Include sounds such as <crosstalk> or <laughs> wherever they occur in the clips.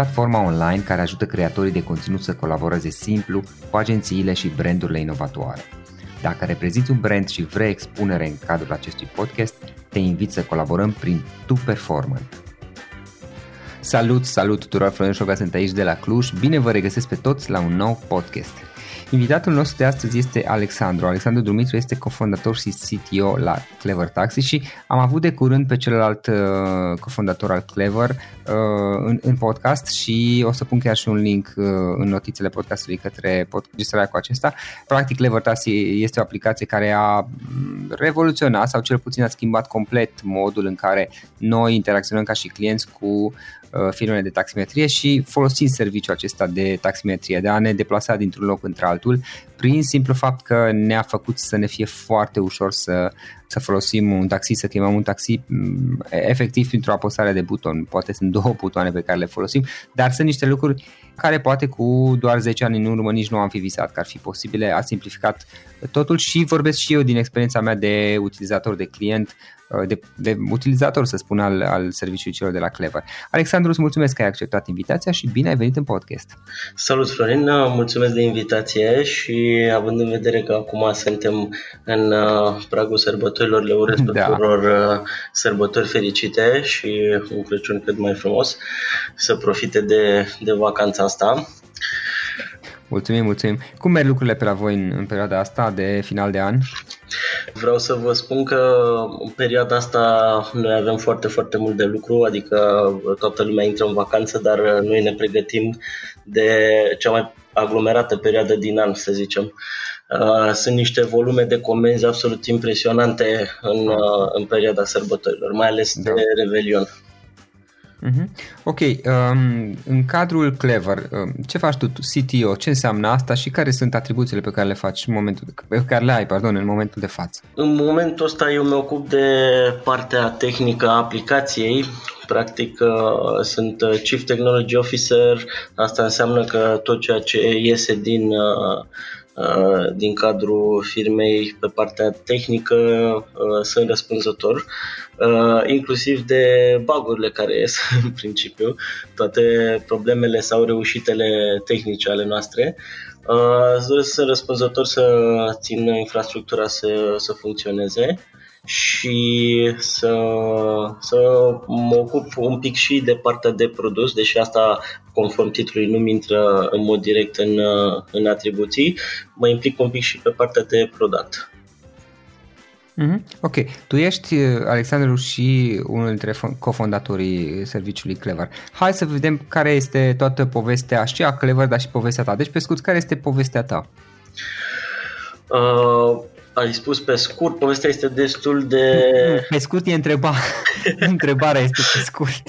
platforma online care ajută creatorii de conținut să colaboreze simplu cu agențiile și brandurile inovatoare. Dacă reprezinți un brand și vrei expunere în cadrul acestui podcast, te invit să colaborăm prin Tu Performant. Salut, salut tuturor, Florin Șoga sunt aici de la Cluj. Bine vă regăsesc pe toți la un nou podcast. Invitatul nostru de astăzi este Alexandru. Alexandru Dumitru este cofondator și CTO la Clever Taxi și am avut de curând pe celălalt uh, cofondator al Clever uh, în, în podcast și o să pun chiar și un link uh, în notițele podcastului către registrarea cu acesta. Practic Clever Taxi este o aplicație care a mm, revoluționat sau cel puțin a schimbat complet modul în care noi interacționăm ca și clienți cu Uh, firmele de taximetrie și folosind serviciul acesta de taximetrie, de a ne deplasa dintr-un loc într-altul, prin simplu fapt că ne-a făcut să ne fie foarte ușor să, să folosim un taxi, să chemăm un taxi mm, efectiv printr-o apăsare de buton. Poate sunt <laughs> două butoane pe care le folosim, dar sunt niște lucruri care poate cu doar 10 ani în urmă nici nu am fi visat că ar fi posibile. A simplificat totul și vorbesc și eu din experiența mea de utilizator, de client, Uh, de, de utilizator, să spun, al, al serviciului celor de la Clever. Alexandru, îți mulțumesc că ai acceptat invitația și bine ai venit în podcast. Salut, Florin, uh, mulțumesc de invitație și având în vedere că acum suntem în uh, pragul sărbătorilor, le urez <laughs> da. tuturor sărbători fericite și un Crăciun cât mai frumos, să profite de, de vacanța asta. Mulțumim, mulțumim. Cum merg lucrurile pe la voi în, în perioada asta de final de an? Vreau să vă spun că în perioada asta noi avem foarte, foarte mult de lucru, adică toată lumea intră în vacanță, dar noi ne pregătim de cea mai aglomerată perioadă din an, să zicem. Uh, sunt niște volume de comenzi absolut impresionante în, uh, în perioada sărbătorilor, mai ales da. de Revelion. Uh-huh. Ok, um, în cadrul Clever, um, ce faci tu, CTO, ce înseamnă asta și care sunt atribuțiile pe care le faci în momentul, pe care le ai, pardon, în momentul de față? În momentul ăsta eu mă ocup de partea tehnică a aplicației, practic uh, sunt uh, Chief Technology Officer, asta înseamnă că tot ceea ce iese din uh, Uh, din cadrul firmei pe partea tehnică uh, sunt răspunzător, uh, inclusiv de bagurile care ies <laughs> în principiu, toate problemele sau reușitele tehnice ale noastre. Sunt răspunzător să țin infrastructura să, să funcționeze și să, să mă ocup un pic și de partea de produs, deși asta, conform titlului, nu mi intră în mod direct în, în atribuții, mă implic un pic și pe partea de product. Mm-hmm. Ok. Tu ești, Alexandru, și unul dintre cofondatorii serviciului Clever. Hai să vedem care este toată povestea și a Clever, dar și povestea ta. Deci, pe scurt, care este povestea ta? Uh, ai spus pe scurt, povestea este destul de... Pe scurt e întreba. <laughs> Întrebarea este pe scurt.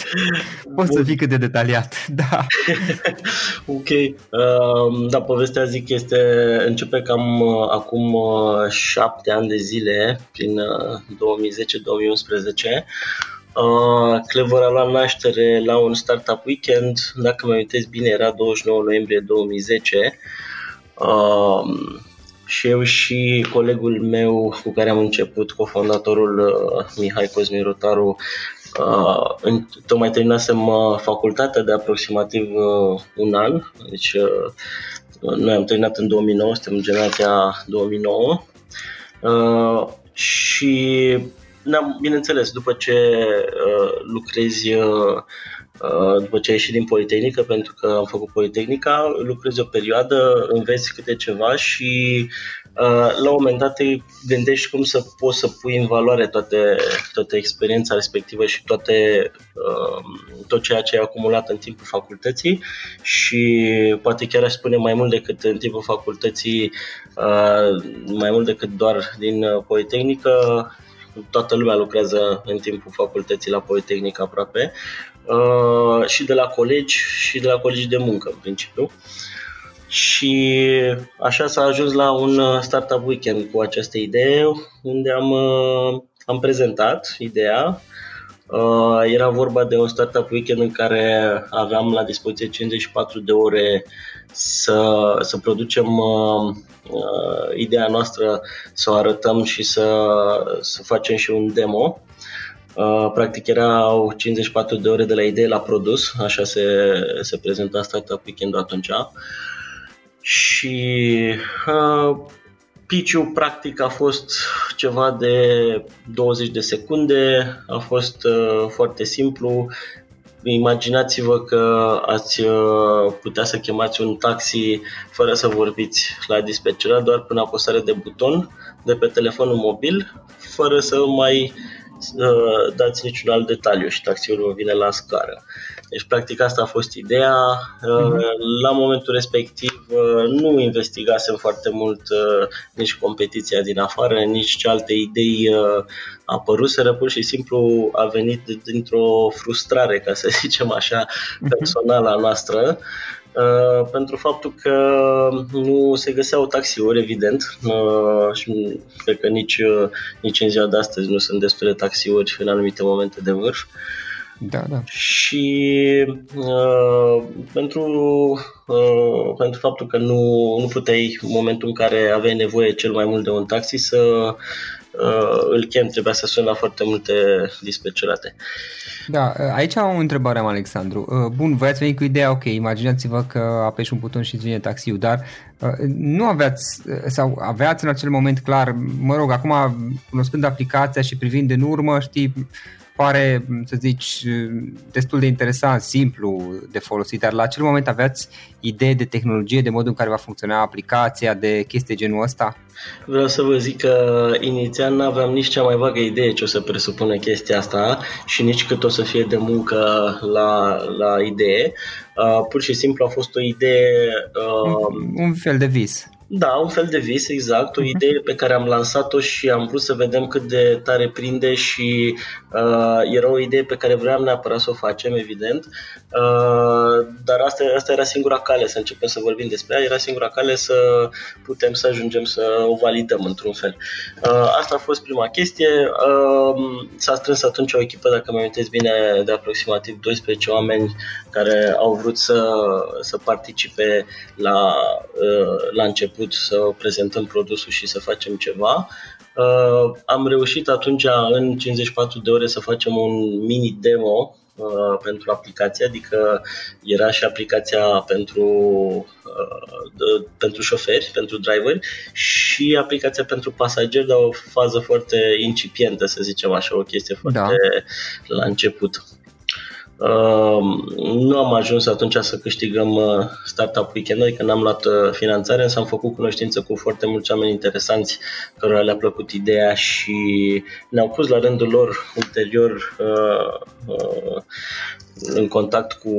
Poți Bun. să fii cât de detaliat, <laughs> da. <laughs> ok. Uh, da, povestea zic este, începe cam uh, acum uh, șapte ani de zile, prin uh, 2010-2011. Uh, Clever a luat naștere la un startup weekend, dacă mă amintesc bine, era 29 noiembrie 2010. Uh, și eu și colegul meu cu care am început, cofondatorul uh, Mihai Cosmin Rotaru, uh, în, tocmai terminasem uh, facultatea de aproximativ uh, un an, deci uh, noi am terminat în 2009, suntem în generația 2009 uh, și, bineînțeles, după ce uh, lucrezi uh, uh, după ce ai ieșit din Politehnică, pentru că am făcut Politehnica, lucrezi o perioadă, înveți câte ceva și Uh, la un moment dat te gândești cum să poți să pui în valoare toate, toată experiența respectivă și toate, uh, tot ceea ce ai acumulat în timpul facultății și poate chiar aș spune mai mult decât în timpul facultății, uh, mai mult decât doar din Politehnică, toată lumea lucrează în timpul facultății la Politehnică aproape și de la colegi și de la colegi de muncă în principiu. Uh, și așa s-a ajuns la un uh, startup weekend cu această idee, unde am, uh, am prezentat ideea. Uh, era vorba de un startup weekend în care aveam la dispoziție 54 de ore să, să producem uh, ideea noastră, să o arătăm și să, să facem și un demo. Uh, practic erau 54 de ore de la idee la produs, așa se, se prezenta Startup Weekend atunci. Uh, și uh, pitch practic a fost ceva de 20 de secunde, a fost uh, foarte simplu. Imaginați-vă că ați uh, putea să chemați un taxi fără să vorbiți la dispecerat, doar prin apăsare de buton de pe telefonul mobil, fără să mai uh, dați niciun alt detaliu și taxiul vine la scară. Deci, practic, asta a fost ideea. Uh-huh. La momentul respectiv uh, nu investigasem foarte mult uh, nici competiția din afară, nici ce alte idei uh, apăruseră, pur și simplu a venit dintr-o frustrare, ca să <laughs> zicem așa, mhm. personală a noastră. Uh, pentru faptul că nu se găseau taxiuri, evident, uh, și cred că nici, uh, nici în ziua de astăzi nu sunt destule taxiuri în anumite momente de vârf. Uh, da, da. Și uh, pentru, uh, pentru faptul că nu, nu puteai, în momentul în care aveai nevoie cel mai mult de un taxi, să uh, îl chem, trebuia să suni la foarte multe dispecerate. Da, uh, aici am o întrebare, am Alexandru. Uh, bun, voi ați venit cu ideea, ok, imaginați-vă că apeși un buton și îți vine taxiul, dar uh, nu aveați, sau aveați în acel moment clar, mă rog, acum cunoscând aplicația și privind în urmă, știi, pare, să zici, destul de interesant, simplu de folosit, dar la acel moment aveați idee de tehnologie, de modul în care va funcționa aplicația, de chestii genul ăsta? Vreau să vă zic că inițial nu aveam nici cea mai vagă idee ce o să presupune chestia asta și nici cât o să fie de muncă la, la idee. Uh, pur și simplu a fost o idee... Uh, un, un fel de vis. Da, un fel de vis, exact, o uh-huh. idee pe care am lansat-o și am vrut să vedem cât de tare prinde și uh, era o idee pe care vreau neapărat să o facem, evident, uh, dar asta, asta era singura cale, să începem să vorbim despre ea, era singura cale să putem să ajungem să o validăm într-un fel. Uh, asta a fost prima chestie, uh, s-a strâns atunci o echipă, dacă mă amintesc bine, de aproximativ 12 oameni care au vrut să, să participe la, uh, la început început să prezentăm produsul și să facem ceva. Uh, am reușit atunci în 54 de ore să facem un mini demo uh, pentru aplicație, adică era și aplicația pentru, uh, de, pentru șoferi, pentru driveri și aplicația pentru pasageri, dar o fază foarte incipientă, să zicem așa, o chestie foarte da. la început. Uh, nu am ajuns atunci să câștigăm uh, Startup Weekend, adică n-am luat uh, finanțare, însă am făcut cunoștință cu foarte mulți oameni interesanți cărora le-a plăcut ideea și ne-au pus la rândul lor ulterior uh, uh, în contact cu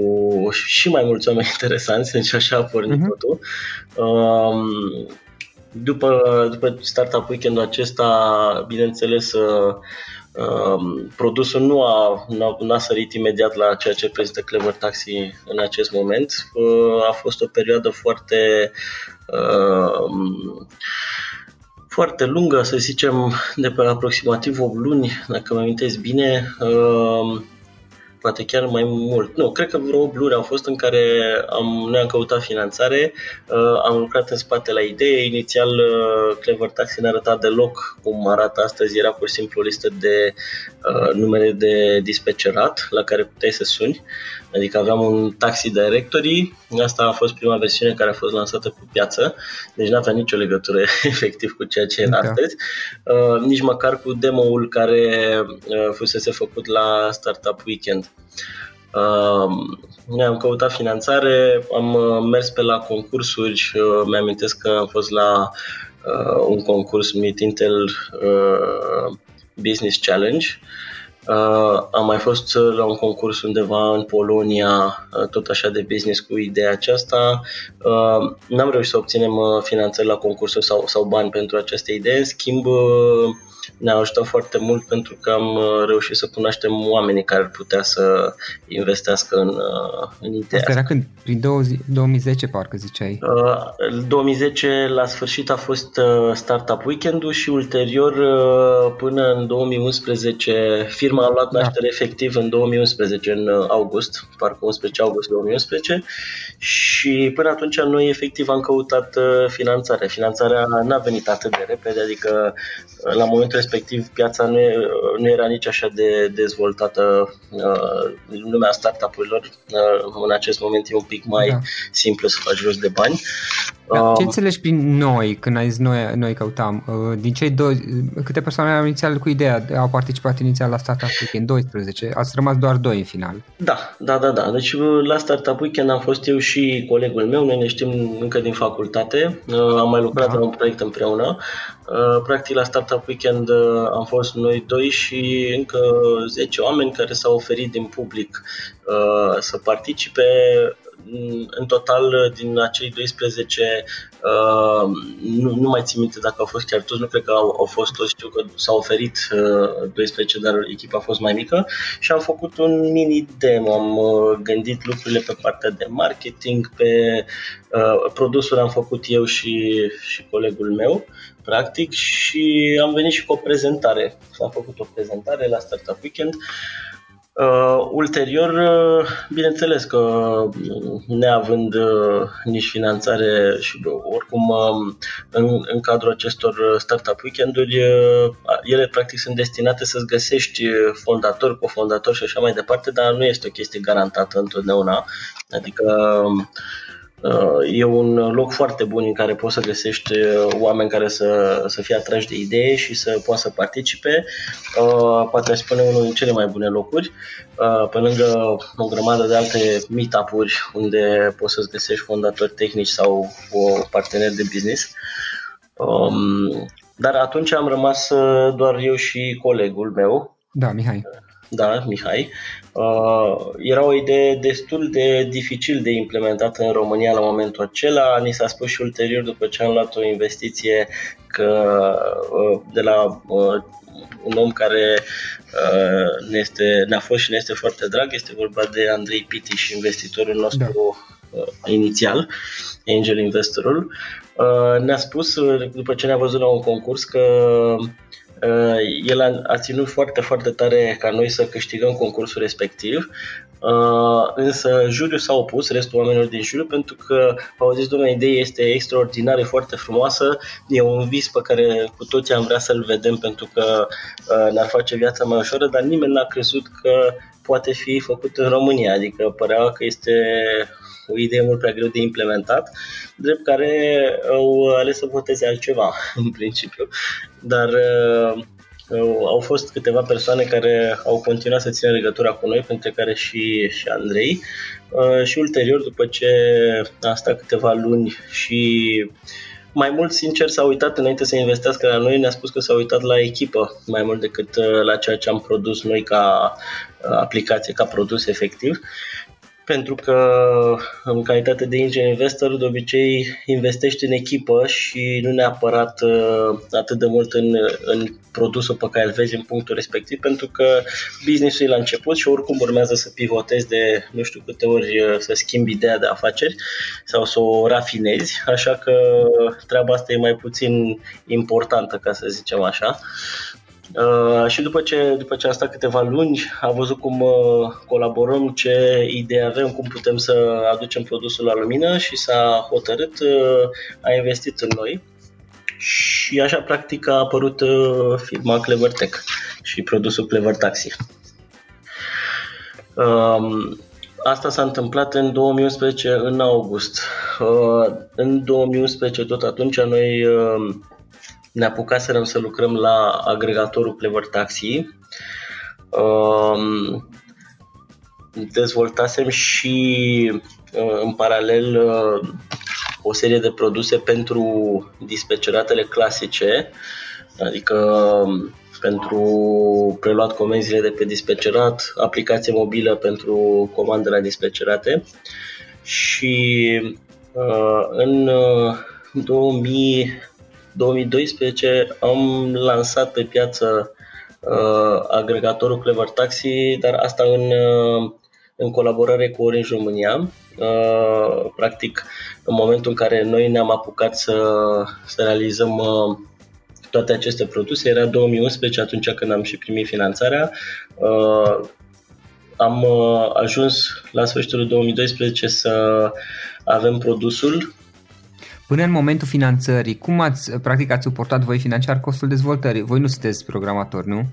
și mai mulți oameni <laughs> interesanți, deci așa a pornit uh-huh. totul. Uh, după, după Startup Weekend-ul acesta, bineînțeles, uh, Um, produsul nu a, n-a, sărit imediat la ceea ce prezintă Clever Taxi în acest moment. Uh, a fost o perioadă foarte uh, foarte lungă, să zicem, de pe aproximativ 8 luni, dacă mă amintesc bine. Uh, poate chiar mai mult. Nu, cred că vreo 8 luni au fost în care am, noi am căutat finanțare, uh, am lucrat în spate la idee. Inițial, uh, Clever Taxi ne arăta deloc cum arată astăzi, era pur și simplu o listă de uh, numere de dispecerat la care puteai să suni. Adică aveam un taxi directory, asta a fost prima versiune care a fost lansată pe piață, deci nu avea nicio legătură <laughs> efectiv cu ceea ce e okay. astăzi, uh, nici măcar cu demo-ul care uh, fusese făcut la Startup Weekend. mi-am căutat finanțare, am mers pe la concursuri, mi-amintesc că am fost la un concurs Meet Intel Business Challenge Uh, am mai fost la un concurs undeva în Polonia, uh, tot așa de business cu ideea aceasta. Uh, n-am reușit să obținem uh, finanțări la concursuri sau, sau bani pentru aceste idei. În schimb, uh, ne-a ajutat foarte mult pentru că am uh, reușit să cunoaștem oamenii care ar putea să investească în, uh, în ideea asta. era când? Prin 2010 parcă ziceai? 2010 la sfârșit a fost Startup Weekend-ul și ulterior până în 2011 firma a luat da. naștere da. efectiv în 2011, în august, parcă 11 august 2011 și până atunci noi efectiv am căutat finanțare. Finanțarea n-a venit atât de repede, adică la momentul respectiv piața nu, e, nu era nici așa de dezvoltată uh, în lumea startup-urilor. Uh, în acest moment e un pic mai da. simplu să faci rost de bani. Da, ce um, înțelegi prin noi, când ai zis noi, noi căutam? Uh, din cei doi, câte persoane au inițial cu ideea, au participat inițial la Startup Weekend? 12. Ați rămas doar doi în final. Da, da, da, da. Deci uh, la Startup Weekend am fost eu și colegul meu, noi ne știm încă din facultate, uh, am mai lucrat da. la un proiect împreună. Practic la Startup Weekend am fost noi doi și încă 10 oameni care s-au oferit din public să participe în total, din acei 12, uh, nu, nu mai țin minte dacă au fost chiar toți, nu cred că au, au fost toți, știu că s-au oferit uh, 12, dar echipa a fost mai mică și am făcut un mini demo, am uh, gândit lucrurile pe partea de marketing, pe uh, produsul am făcut eu și, și colegul meu, practic, și am venit și cu o prezentare. S-a făcut o prezentare la Startup Weekend Uh, ulterior, uh, bineînțeles că uh, neavând uh, nici finanțare și uh, oricum uh, în, în cadrul acestor startup weekenduri, uh, ele practic sunt destinate să-ți găsești fondatori, cofondatori și așa mai departe, dar nu este o chestie garantată întotdeauna. Adică uh, Uh, e un loc foarte bun în care poți să găsești uh, oameni care să, să fie atrași de idee și să poată să participe. Uh, poate aș spune unul din cele mai bune locuri, pe lângă o grămadă de alte meetup-uri unde poți să-ți găsești fondatori tehnici sau o parteneri de business. Um, dar atunci am rămas doar eu și colegul meu. Da, Mihai da, Mihai, uh, era o idee destul de dificil de implementat în România la momentul acela. Ni s-a spus și ulterior, după ce am luat o investiție, că uh, de la uh, un om care uh, ne este, ne-a fost și ne este foarte drag, este vorba de Andrei Pitiș, investitorul nostru da. uh, inițial, angel investorul, uh, ne-a spus, uh, după ce ne-a văzut la un concurs, că Uh, el a, a ținut foarte, foarte tare ca noi să câștigăm concursul respectiv, uh, însă juriul s-a opus, restul oamenilor din juriu, pentru că au zis, domnule, ideea este extraordinară, foarte frumoasă, e un vis pe care cu toții am vrea să-l vedem pentru că uh, ne-ar face viața mai ușoară, dar nimeni n-a crezut că poate fi făcut în România, adică părea că este o idee mult prea greu de implementat, drept care au ales să voteze altceva, <laughs> în principiu. Dar uh, au fost câteva persoane care au continuat să țină legătura cu noi, pentru care și, și Andrei. Uh, și ulterior, după ce a stat câteva luni și mai mult, sincer, s-a uitat înainte să investească la noi, ne-a spus că s-a uitat la echipă mai mult decât uh, la ceea ce am produs noi ca aplicație, ca produs efectiv pentru că în calitate de angel investor de obicei investești în echipă și nu neapărat uh, atât de mult în, în produsul pe care îl vezi în punctul respectiv, pentru că businessul e la început și oricum urmează să pivotezi de nu știu câte ori uh, să schimbi ideea de afaceri sau să o rafinezi, așa că treaba asta e mai puțin importantă, ca să zicem așa. Uh, și după ce, după ce am stat câteva luni, a văzut cum uh, colaborăm, ce idei avem, cum putem să aducem produsul la lumină și s-a hotărât, uh, a investit în noi. Și așa, practic, a apărut uh, firma Clever Tech și produsul Clever Taxi. Um, Asta s-a întâmplat în 2011, în august. Uh, în 2011, tot atunci, noi uh, ne apucaserăm să lucrăm la agregatorul Clever Taxi. Um, dezvoltasem și în paralel o serie de produse pentru dispeceratele clasice, adică pentru preluat comenzile de pe dispecerat, aplicație mobilă pentru comandele dispecerate și uh, în uh, 2000, 2012 am lansat pe piață uh, agregatorul Clever Taxi, dar asta în, uh, în colaborare cu Orange România. Uh, practic, în momentul în care noi ne-am apucat să, să realizăm uh, toate aceste produse, era 2011 atunci când am și primit finanțarea. Uh, am uh, ajuns la sfârșitul 2012 să avem produsul Până în momentul finanțării, cum ați, practic, ați suportat voi financiar costul dezvoltării? Voi nu sunteți programatori, nu?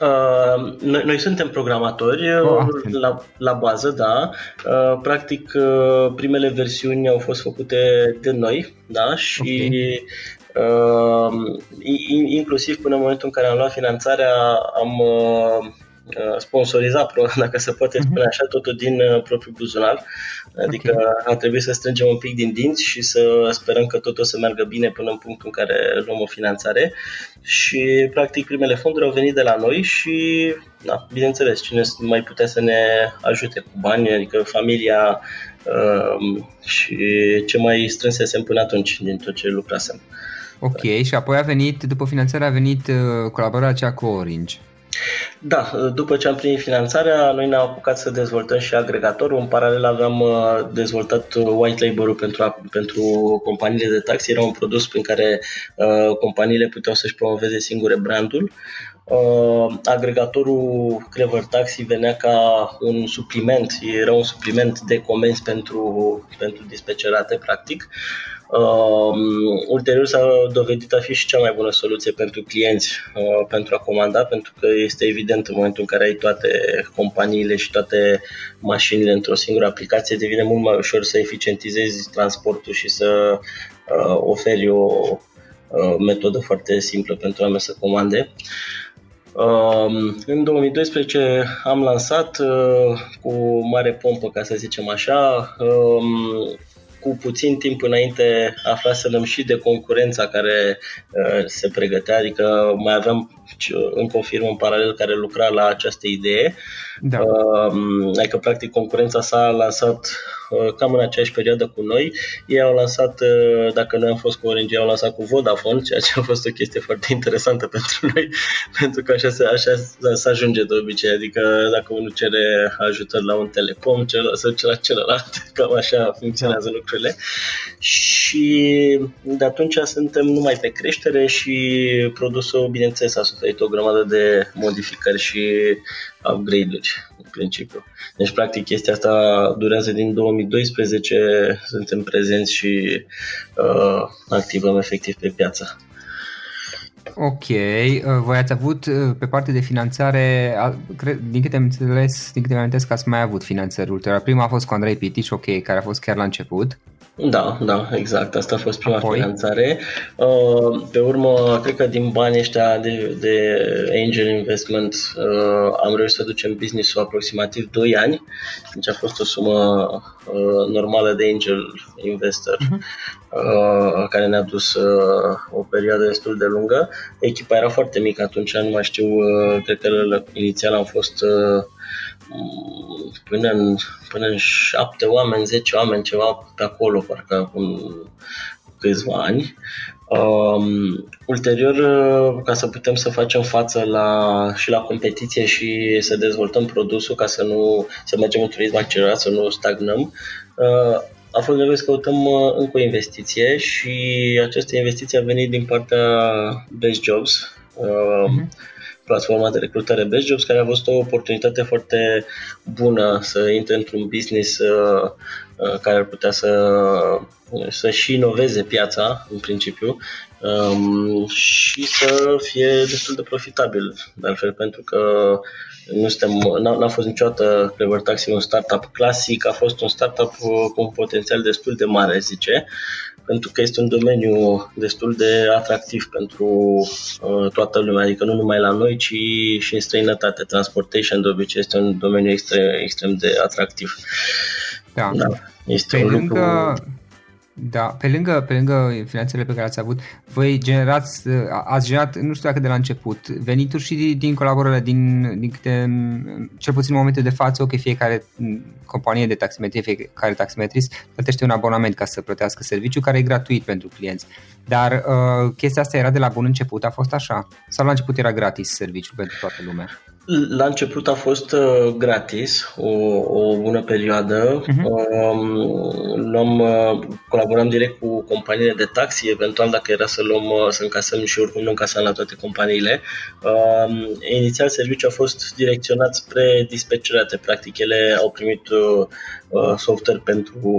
Uh, noi, noi suntem programatori oh, la, la bază, da. Uh, practic, uh, primele versiuni au fost făcute de noi, da, și okay. uh, inclusiv până în momentul în care am luat finanțarea, am uh, Uh, sponsorizat, <laughs> dacă se poate spune mhm. așa, totul din uh, propriul buzunar. Adică okay. a trebuit să strângem un pic din dinți și să sperăm că totul o să meargă bine până în punctul în care luăm o finanțare. Și, practic, primele fonduri au venit de la noi și, da, bineînțeles, cine mai putea să ne ajute cu bani, adică familia uh, și ce mai strânsesem până atunci din tot ce lucrasem. Ok, și apoi a venit, după finanțare a venit uh, colaborarea aceea cu Orange. Da, după ce am primit finanțarea, noi ne-am apucat să dezvoltăm și agregatorul. În paralel aveam uh, dezvoltat white label-ul pentru, pentru companiile de taxi. Era un produs prin care uh, companiile puteau să-și promoveze singure brandul. Uh, agregatorul Clever Taxi venea ca un supliment, era un supliment de comenzi pentru, pentru dispecerate, practic. Uh, ulterior s-a dovedit a fi și cea mai bună soluție pentru clienți uh, pentru a comanda, pentru că este evident în momentul în care ai toate companiile și toate mașinile într-o singură aplicație, devine mult mai ușor să eficientizezi transportul și să uh, oferi o uh, metodă foarte simplă pentru oameni să comande. Uh, în 2012 am lansat uh, cu mare pompă, ca să zicem așa, uh, cu puțin timp înainte aflaserăm și de concurența care uh, se pregătea, adică mai aveam încă o firmă în paralel care lucra la această idee. Da. Uh, adică, practic, concurența s-a lansat uh, cam în aceeași perioadă cu noi. Ei au lansat, uh, dacă noi am fost cu Orange, au lansat cu Vodafone, ceea ce a fost o chestie foarte interesantă <laughs> pentru noi, pentru că așa se, așa se ajunge de obicei. Adică, dacă unul cere ajutor la un telecom, celălalt să la celălalt, <laughs> cam așa funcționează lucrurile. Și de atunci suntem numai pe creștere și produsul, bineînțeles, a suferit o grămadă de modificări și upgrade-uri în principiu. Deci, practic, chestia asta durează din 2012, suntem prezenți și uh, activăm efectiv pe piață. Ok, uh, voi ați avut uh, pe partea de finanțare, din câte am înțeles, din câte mi amintesc, ați mai avut finanțări ulterior. Prima a fost cu Andrei Pitici, ok, care a fost chiar la început. Da, da, exact. Asta a fost prima Apoi? finanțare. Uh, pe urmă, cred că din banii ăștia de, de angel investment uh, am reușit să ducem business-ul aproximativ 2 ani. Deci a fost o sumă uh, normală de angel investor uh-huh. care ne-a dus o perioadă destul de lungă. Echipa era foarte mică atunci, nu mai știu, cred că inițial am fost până în, până în șapte oameni, zece oameni, ceva pe acolo, parcă acum câțiva ani. Um, ulterior, ca să putem să facem față la, și la competiție și să dezvoltăm produsul ca să nu să mergem în turism accelerat, să nu stagnăm, uh, a fost nevoie să căutăm uh, încă o investiție și această investiție a venit din partea Best Jobs. Uh, uh-huh platforma de recrutare Best Jobs, care a fost o oportunitate foarte bună să intre într-un business uh, uh, care ar putea să, să și inoveze piața, în principiu, um, și să fie destul de profitabil, de altfel, pentru că nu suntem, n-a, n-a fost niciodată Clever Taxi un startup clasic, a fost un startup cu un potențial destul de mare, zice, pentru că este un domeniu destul de atractiv pentru uh, toată lumea, adică nu numai la noi, ci și în străinătate. Transportation de obicei este un domeniu extrem, extrem de atractiv. Da. da. Este pe un lângă, lucru... Da, pe lângă, pe lângă finanțele pe care ați avut, voi generați, ați generat, nu știu dacă de la început, venituri și din colaborările, din, din câte, cel puțin în momentul de față, ok, fiecare companie de taximetrie, fiecare taximetrist plătește un abonament ca să plătească serviciu care e gratuit pentru clienți. Dar uh, chestia asta era de la bun început, a fost așa? Sau la început era gratis serviciu pentru toată lumea? La început a fost uh, gratis, o, o bună perioadă. Uh-huh. Um, luăm, uh, colaborăm direct cu companiile de taxi, eventual dacă era să luăm, uh, să încasăm și oricum nu încasăm la toate companiile. Um, inițial serviciul a fost direcționat spre dispecerate, practic ele au primit uh, uh, software pentru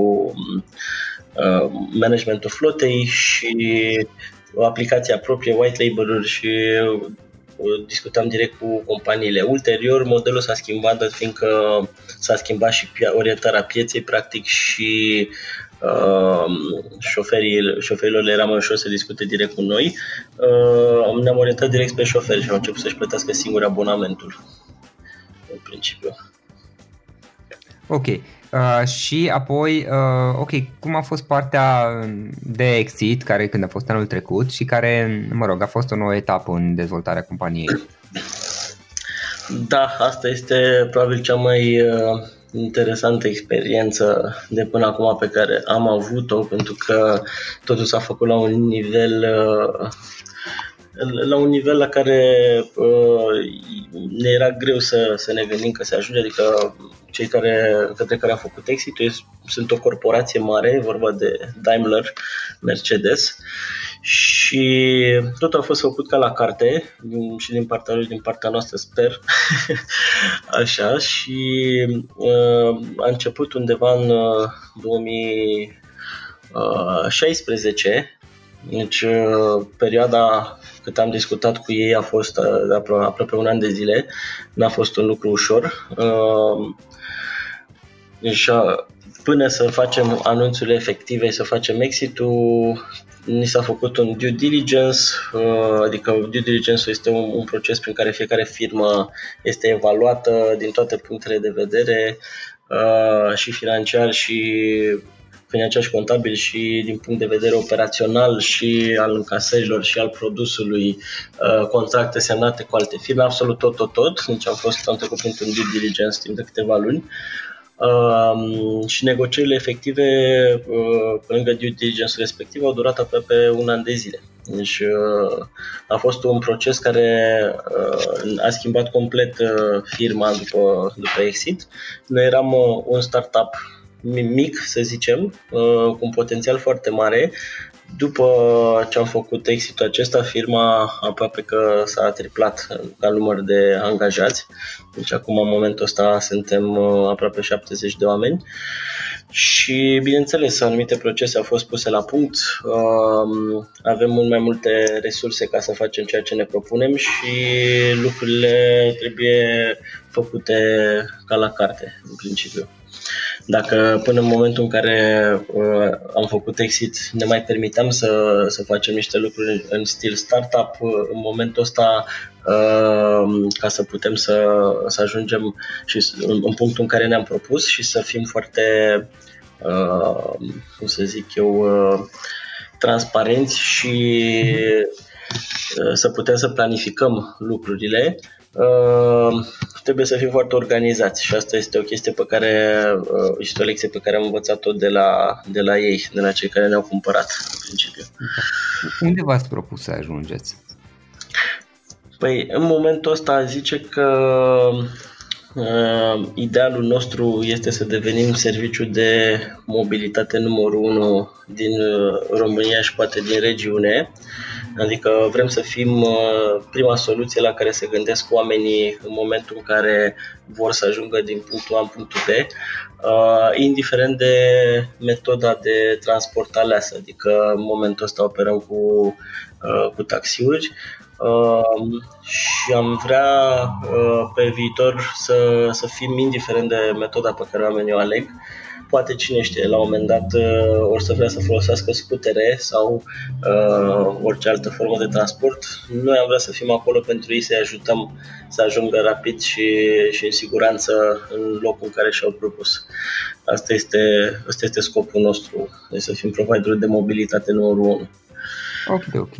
uh, managementul flotei și o aplicație proprie, white label-uri și discutam direct cu companiile. Ulterior, modelul s-a schimbat, fiindcă s-a schimbat și orientarea pieței, practic, și uh, șoferii, șoferilor le era mai ușor să discute direct cu noi. Uh, ne-am orientat direct pe șoferi și au început să-și plătească singur abonamentul, în principiu. Ok. Uh, și apoi, uh, ok, cum a fost partea de exit, care când a fost anul trecut și care, mă rog, a fost o nouă etapă în dezvoltarea companiei? Da, asta este probabil cea mai uh, interesantă experiență de până acum pe care am avut-o, pentru că totul s-a făcut la un nivel uh, la un nivel la care uh, ne era greu să, să ne gândim că se ajunge, adică cei care, către care a făcut exit sunt o corporație mare, vorba de Daimler, Mercedes și tot a fost făcut ca la carte și din partea lui, din partea noastră sper. <laughs> Așa și uh, a început undeva în uh, 2016 deci uh, perioada cât am discutat cu ei a fost uh, apro- aproape un an de zile. N-a fost un lucru ușor. Uh, deci până să facem anunțurile efective, să facem exit-ul, ni s-a făcut un due diligence, adică due diligence este un, un proces prin care fiecare firmă este evaluată din toate punctele de vedere și financiar și financiar și contabil și din punct de vedere operațional și al încasărilor și al produsului, uh, contracte semnate cu alte firme, absolut tot, tot, tot. Deci am fost, am trecut printr-un due diligence timp de câteva luni. Um, și negocierile efective uh, pe lângă due diligence respectiv au durat aproape un an de zile. Deci uh, a fost un proces care uh, a schimbat complet uh, firma după, după exit. Noi eram uh, un startup mic, să zicem, uh, cu un potențial foarte mare. După ce am făcut exitul acesta, firma aproape că s-a triplat ca număr de angajați. Deci acum, în momentul ăsta, suntem uh, aproape 70 de oameni. Și, bineînțeles, anumite procese au fost puse la punct. Um, avem mult mai multe resurse ca să facem ceea ce ne propunem și lucrurile trebuie făcute ca la carte, în principiu. Dacă până în momentul în care uh, am făcut exit ne mai permiteam să, să facem niște lucruri în stil startup, uh, în momentul ăsta uh, ca să putem să, să ajungem și în, în punctul în care ne-am propus și să fim foarte, uh, cum să zic eu, uh, transparenți și uh, să putem să planificăm lucrurile. Uh, trebuie să fim foarte organizați și asta este o chestie pe care, uh, este o lecție pe care am învățat-o de la, de la ei, de la cei care ne-au cumpărat în principiu. Unde v-ați propus să ajungeți? Păi, în momentul ăsta zice că uh, idealul nostru este să devenim serviciu de mobilitate numărul 1 din uh, România și poate din regiune. Uh, Adică vrem să fim uh, prima soluție la care se gândesc oamenii în momentul în care vor să ajungă din punctul A în punctul B, uh, indiferent de metoda de transport aleasă. Adică în momentul ăsta operăm cu, uh, cu taxiuri și am vrea pe viitor să, să fim indiferent de metoda pe care oamenii o aleg, poate cine știe, la un moment dat uh, or să vrea să folosească scutere sau uh, orice altă formă de transport. Noi am vrea să fim acolo pentru ei, să-i ajutăm să ajungă rapid și, și în siguranță în locul în care și-au propus. Asta este, asta este scopul nostru, de să fim providerul de mobilitate numărul 1. Ok, ok.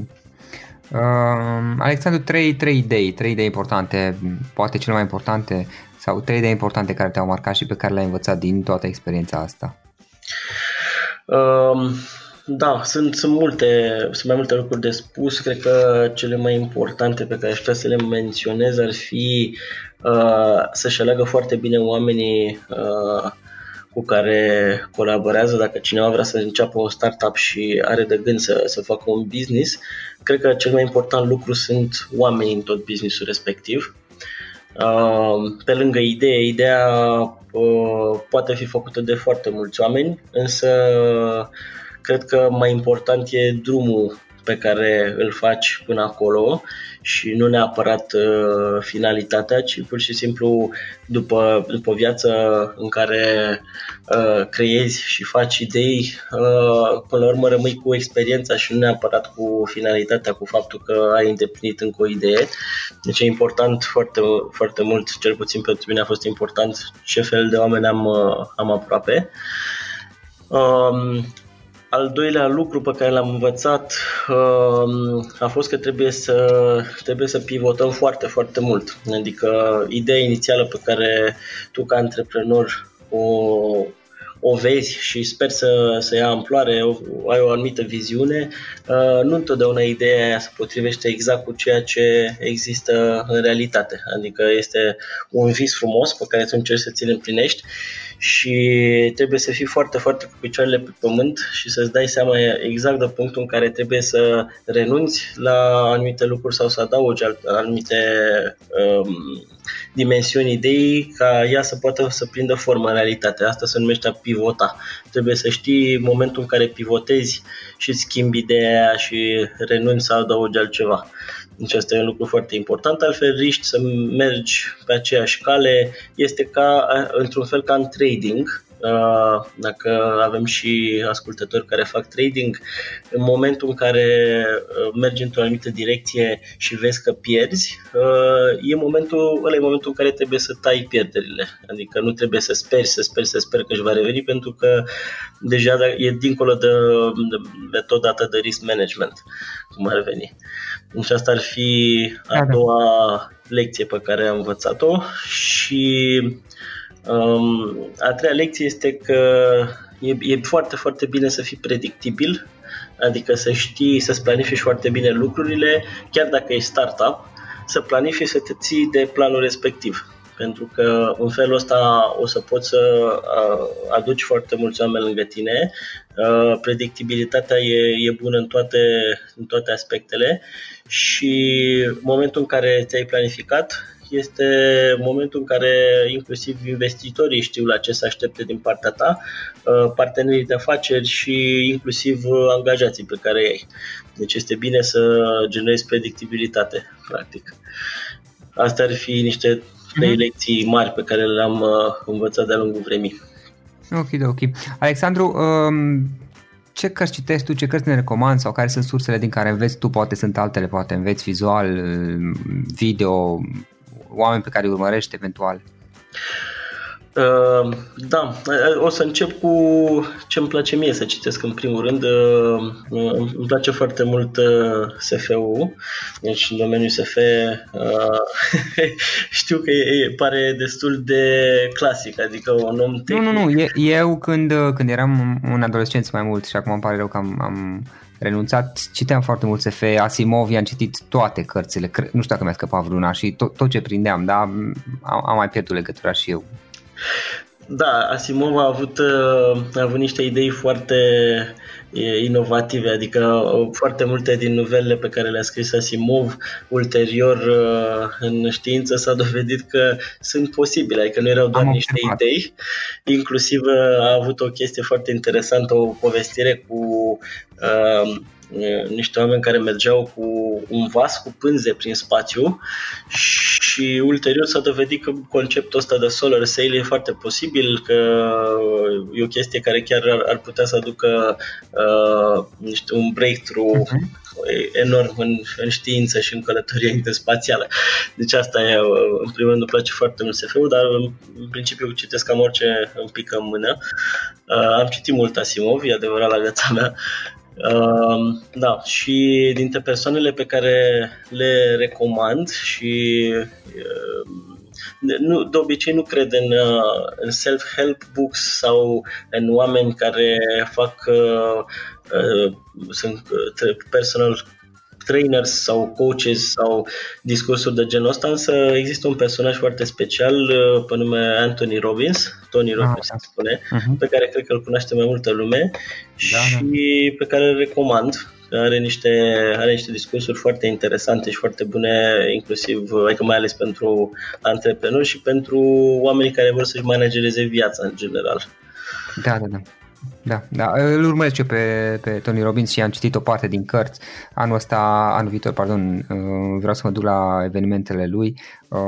Uh, Alexandru, trei, trei idei, trei idei importante, poate cele mai importante sau trei idei importante care te-au marcat și pe care le-ai învățat din toată experiența asta? Um, da, sunt, sunt multe, sunt mai multe lucruri de spus. Cred că cele mai importante pe care aș vrea să le menționez ar fi uh, să-și aleagă foarte bine oamenii uh, cu care colaborează. Dacă cineva vrea să înceapă o startup și are de gând să, să facă un business, cred că cel mai important lucru sunt oamenii în tot businessul respectiv. Pe lângă idee, ideea uh, poate fi făcută de foarte mulți oameni, însă cred că mai important e drumul pe care îl faci până acolo și nu neapărat uh, finalitatea, ci pur și simplu după, după viață în care uh, creezi și faci idei, uh, până la urmă rămâi cu experiența și nu neapărat cu finalitatea, cu faptul că ai îndeplinit încă o idee. Deci e important foarte, foarte mult, cel puțin pentru mine a fost important ce fel de oameni am, uh, am aproape. Um, al doilea lucru pe care l-am învățat um, a fost că trebuie să, trebuie să pivotăm foarte, foarte mult. Adică ideea inițială pe care tu ca antreprenor o, o vezi și sper să, să ia amploare, ai o anumită viziune, uh, nu întotdeauna ideea aia se potrivește exact cu ceea ce există în realitate. Adică este un vis frumos pe care tu încerci să ți-l împlinești și trebuie să fii foarte, foarte cu picioarele pe pământ și să-ți dai seama exact de punctul în care trebuie să renunți la anumite lucruri sau să adaugi anumite um, dimensiuni ideii ca ea să poată să prindă formă în realitate. Asta se numește a pivota. Trebuie să știi momentul în care pivotezi și schimbi ideea și renunți să adaugi altceva. Deci asta e un lucru foarte important, altfel riști să mergi pe aceeași cale, este ca, într-un fel ca în trading, dacă avem și ascultători care fac trading, în momentul în care mergi într-o anumită direcție și vezi că pierzi, e momentul, ăla e momentul în care trebuie să tai pierderile. Adică nu trebuie să speri, să speri, să speri că își va reveni, pentru că deja e dincolo de metoda ta de risk management, cum ar veni. Deci asta ar fi a da, da. doua lecție pe care am învățat-o și um, a treia lecție este că e, e foarte, foarte bine să fii predictibil, adică să știi, să-ți planifici foarte bine lucrurile, chiar dacă e startup, să planifici să te ții de planul respectiv pentru că în felul ăsta o să poți să aduci foarte mulți oameni lângă tine. Predictibilitatea e, e bună în toate, în toate aspectele și momentul în care ți-ai planificat este momentul în care inclusiv investitorii știu la ce să aștepte din partea ta, partenerii de afaceri și inclusiv angajații pe care ai. Deci este bine să generezi predictibilitate, practic. Astea ar fi niște trei mm-hmm. lecții mari pe care le-am uh, învățat de-a lungul vremii. Ok, ok. Alexandru, um, ce cărți citești tu, ce cărți ne recomand sau care sunt sursele din care înveți tu, poate sunt altele, poate înveți vizual, video, oameni pe care îi urmărești eventual? Uh, Uh, da, o să încep cu ce îmi place mie să citesc în primul rând. Uh, îmi place foarte mult uh, SF-ul, deci în domeniul SF <laughs> știu că e, pare destul de clasic, adică un om tehnic. Nu, nu, nu, eu când, când eram un adolescent mai mult și acum îmi pare rău că am, am renunțat, citeam foarte mult SF, Asimov, am citit toate cărțile, nu știu dacă mi-a scăpat vreuna și tot, tot ce prindeam, dar am, am mai pierdut legătura și eu. Da, Asimov a avut, uh, a avut niște idei foarte inovative, adică uh, foarte multe din novelele pe care le-a scris Asimov ulterior uh, în știință s-a dovedit că sunt posibile, adică nu erau doar Am niște observat. idei. Inclusiv a avut o chestie foarte interesantă, o povestire cu uh, niște oameni care mergeau cu un vas cu pânze prin spațiu și ulterior s-a dovedit că conceptul ăsta de solar sail e foarte posibil, că e o chestie care chiar ar, ar putea să aducă uh, niște, un breakthrough uh-huh enorm în, în știință și în călătorie <laughs> interspațială. Deci asta e, în primul rând, îmi place foarte mult SF-ul, dar în principiu citesc cam orice îmi pică în mână. Uh, am citit mult Asimov, e adevărat la viața mea. Uh, da, și dintre persoanele pe care le recomand și uh, nu, de obicei nu cred în, uh, în self-help books sau în oameni care fac uh, uh, sunt uh, personal trainers sau coaches sau discursuri de genul ăsta, însă există un personaj foarte special uh, pe nume Anthony Robbins, Tony ah, Robbins ah, se spune, uh-huh. pe care cred că îl cunoaște mai multă lume da, și da. pe care îl recomand. Are niște, are niște discursuri foarte interesante și foarte bune, inclusiv, adică mai ales pentru antreprenori și pentru oamenii care vor să-și managereze viața în general. Da, da, da. Da, da, îl urmăresc eu pe, pe Tony Robbins și am citit o parte din cărți. Anul ăsta, anul viitor, pardon, uh, vreau să mă duc la evenimentele lui. Uh,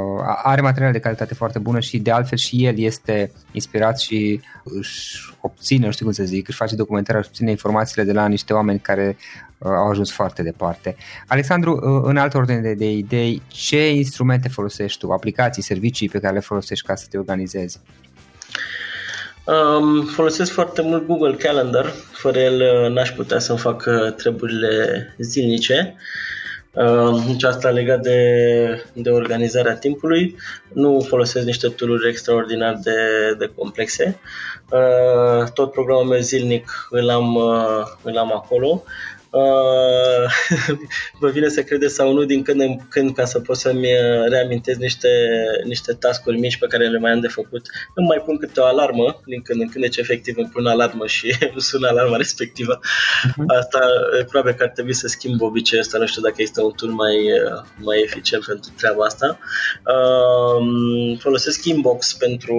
are material de calitate foarte bună și de altfel și el este inspirat și își obține, nu știu cum să zic, își face documentare, își obține informațiile de la niște oameni care uh, au ajuns foarte departe. Alexandru, în altă ordine de, de idei, ce instrumente folosești tu, aplicații, servicii pe care le folosești ca să te organizezi? Um, folosesc foarte mult Google Calendar, fără el uh, n-aș putea să-mi fac uh, treburile zilnice. Uh, nici asta legat de, de organizarea timpului. Nu folosesc niște tooluri extraordinar de, de complexe. Uh, tot programul meu zilnic îl am, uh, îl am acolo. Uh, <laughs> vă vine să credeți sau nu din când în când ca să pot să-mi uh, reamintesc niște, niște tascuri mici pe care le mai am de făcut. Îmi mai pun câte o alarmă din când în când, deci efectiv îmi pun alarmă și <laughs> sună alarma respectivă. Uh-huh. Asta probabil că ar trebui să schimb obiceiul ăsta, nu știu dacă este un tool mai, uh, mai eficient pentru treaba asta. Uh, folosesc Inbox pentru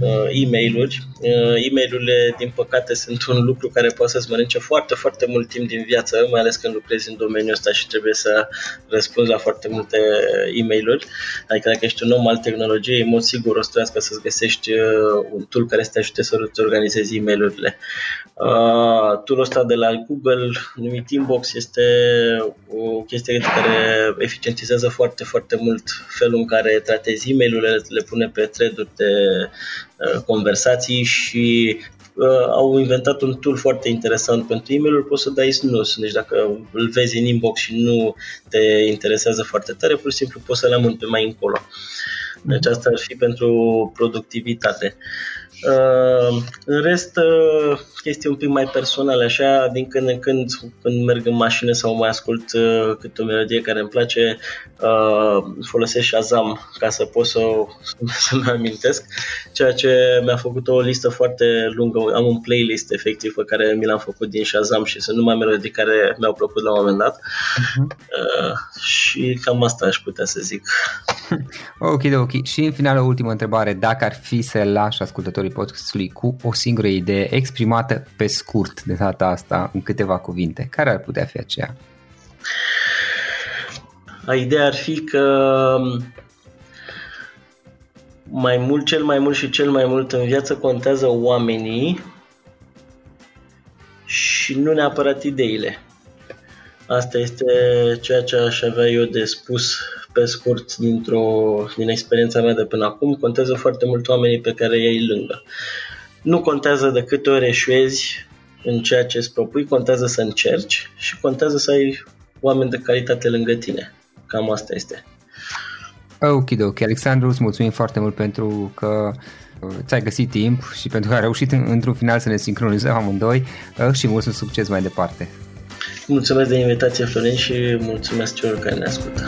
uh, e-mail-uri. Uh, e-mail-urile, din păcate, sunt un lucru care poate să-ți mănânce foarte, foarte mult timp din viață, mai ales când lucrezi în domeniul ăsta și trebuie să răspunzi la foarte multe e mail Adică dacă ești un om al tehnologiei, în mod sigur o să trebuiască să-ți găsești uh, un tool care să te ajute să organizezi e mail Uh, tool ăsta de la Google, numit Inbox, este o chestie care eficientizează foarte, foarte mult felul în care tratezi e mail le pune pe thread de uh, conversații și uh, au inventat un tool foarte interesant pentru e mail poți să dai snus, deci dacă îl vezi în inbox și nu te interesează foarte tare, pur și simplu poți să le amâni pe mai încolo. Deci asta ar fi pentru productivitate. Uh, în rest, uh, chestii un pic mai personale, așa, din când în când, când merg în mașină sau mai ascult uh, câte o melodie care îmi place, uh, folosesc Shazam ca să pot să, <laughs> să-mi amintesc, ceea ce mi-a făcut o listă foarte lungă, am un playlist efectiv pe care mi l-am făcut din Shazam și sunt numai melodii care mi-au plăcut la un moment dat uh-huh. uh, și cam asta aș putea să zic. <laughs> ok, ok. Și în final o ultimă întrebare, dacă ar fi să lași ascultătorii podcastului cu o singură idee exprimată pe scurt de data asta în câteva cuvinte, care ar putea fi aceea? Ideea ar fi că mai mult, cel mai mult și cel mai mult în viață contează oamenii și nu neapărat ideile. Asta este ceea ce aș avea eu de spus pe scurt dintr-o, din experiența mea de până acum. Contează foarte mult oamenii pe care ei lângă. Nu contează de câte ori eșuezi în ceea ce îți propui, contează să încerci și contează să ai oameni de calitate lângă tine. Cam asta este. Ok, ok. Alexandru, îți mulțumim foarte mult pentru că uh, ți-ai găsit timp și pentru că ai reușit într-un final să ne sincronizăm amândoi uh, și mult succes mai departe. Mulțumesc de invitație, Florin, și mulțumesc celor care ne ascultă.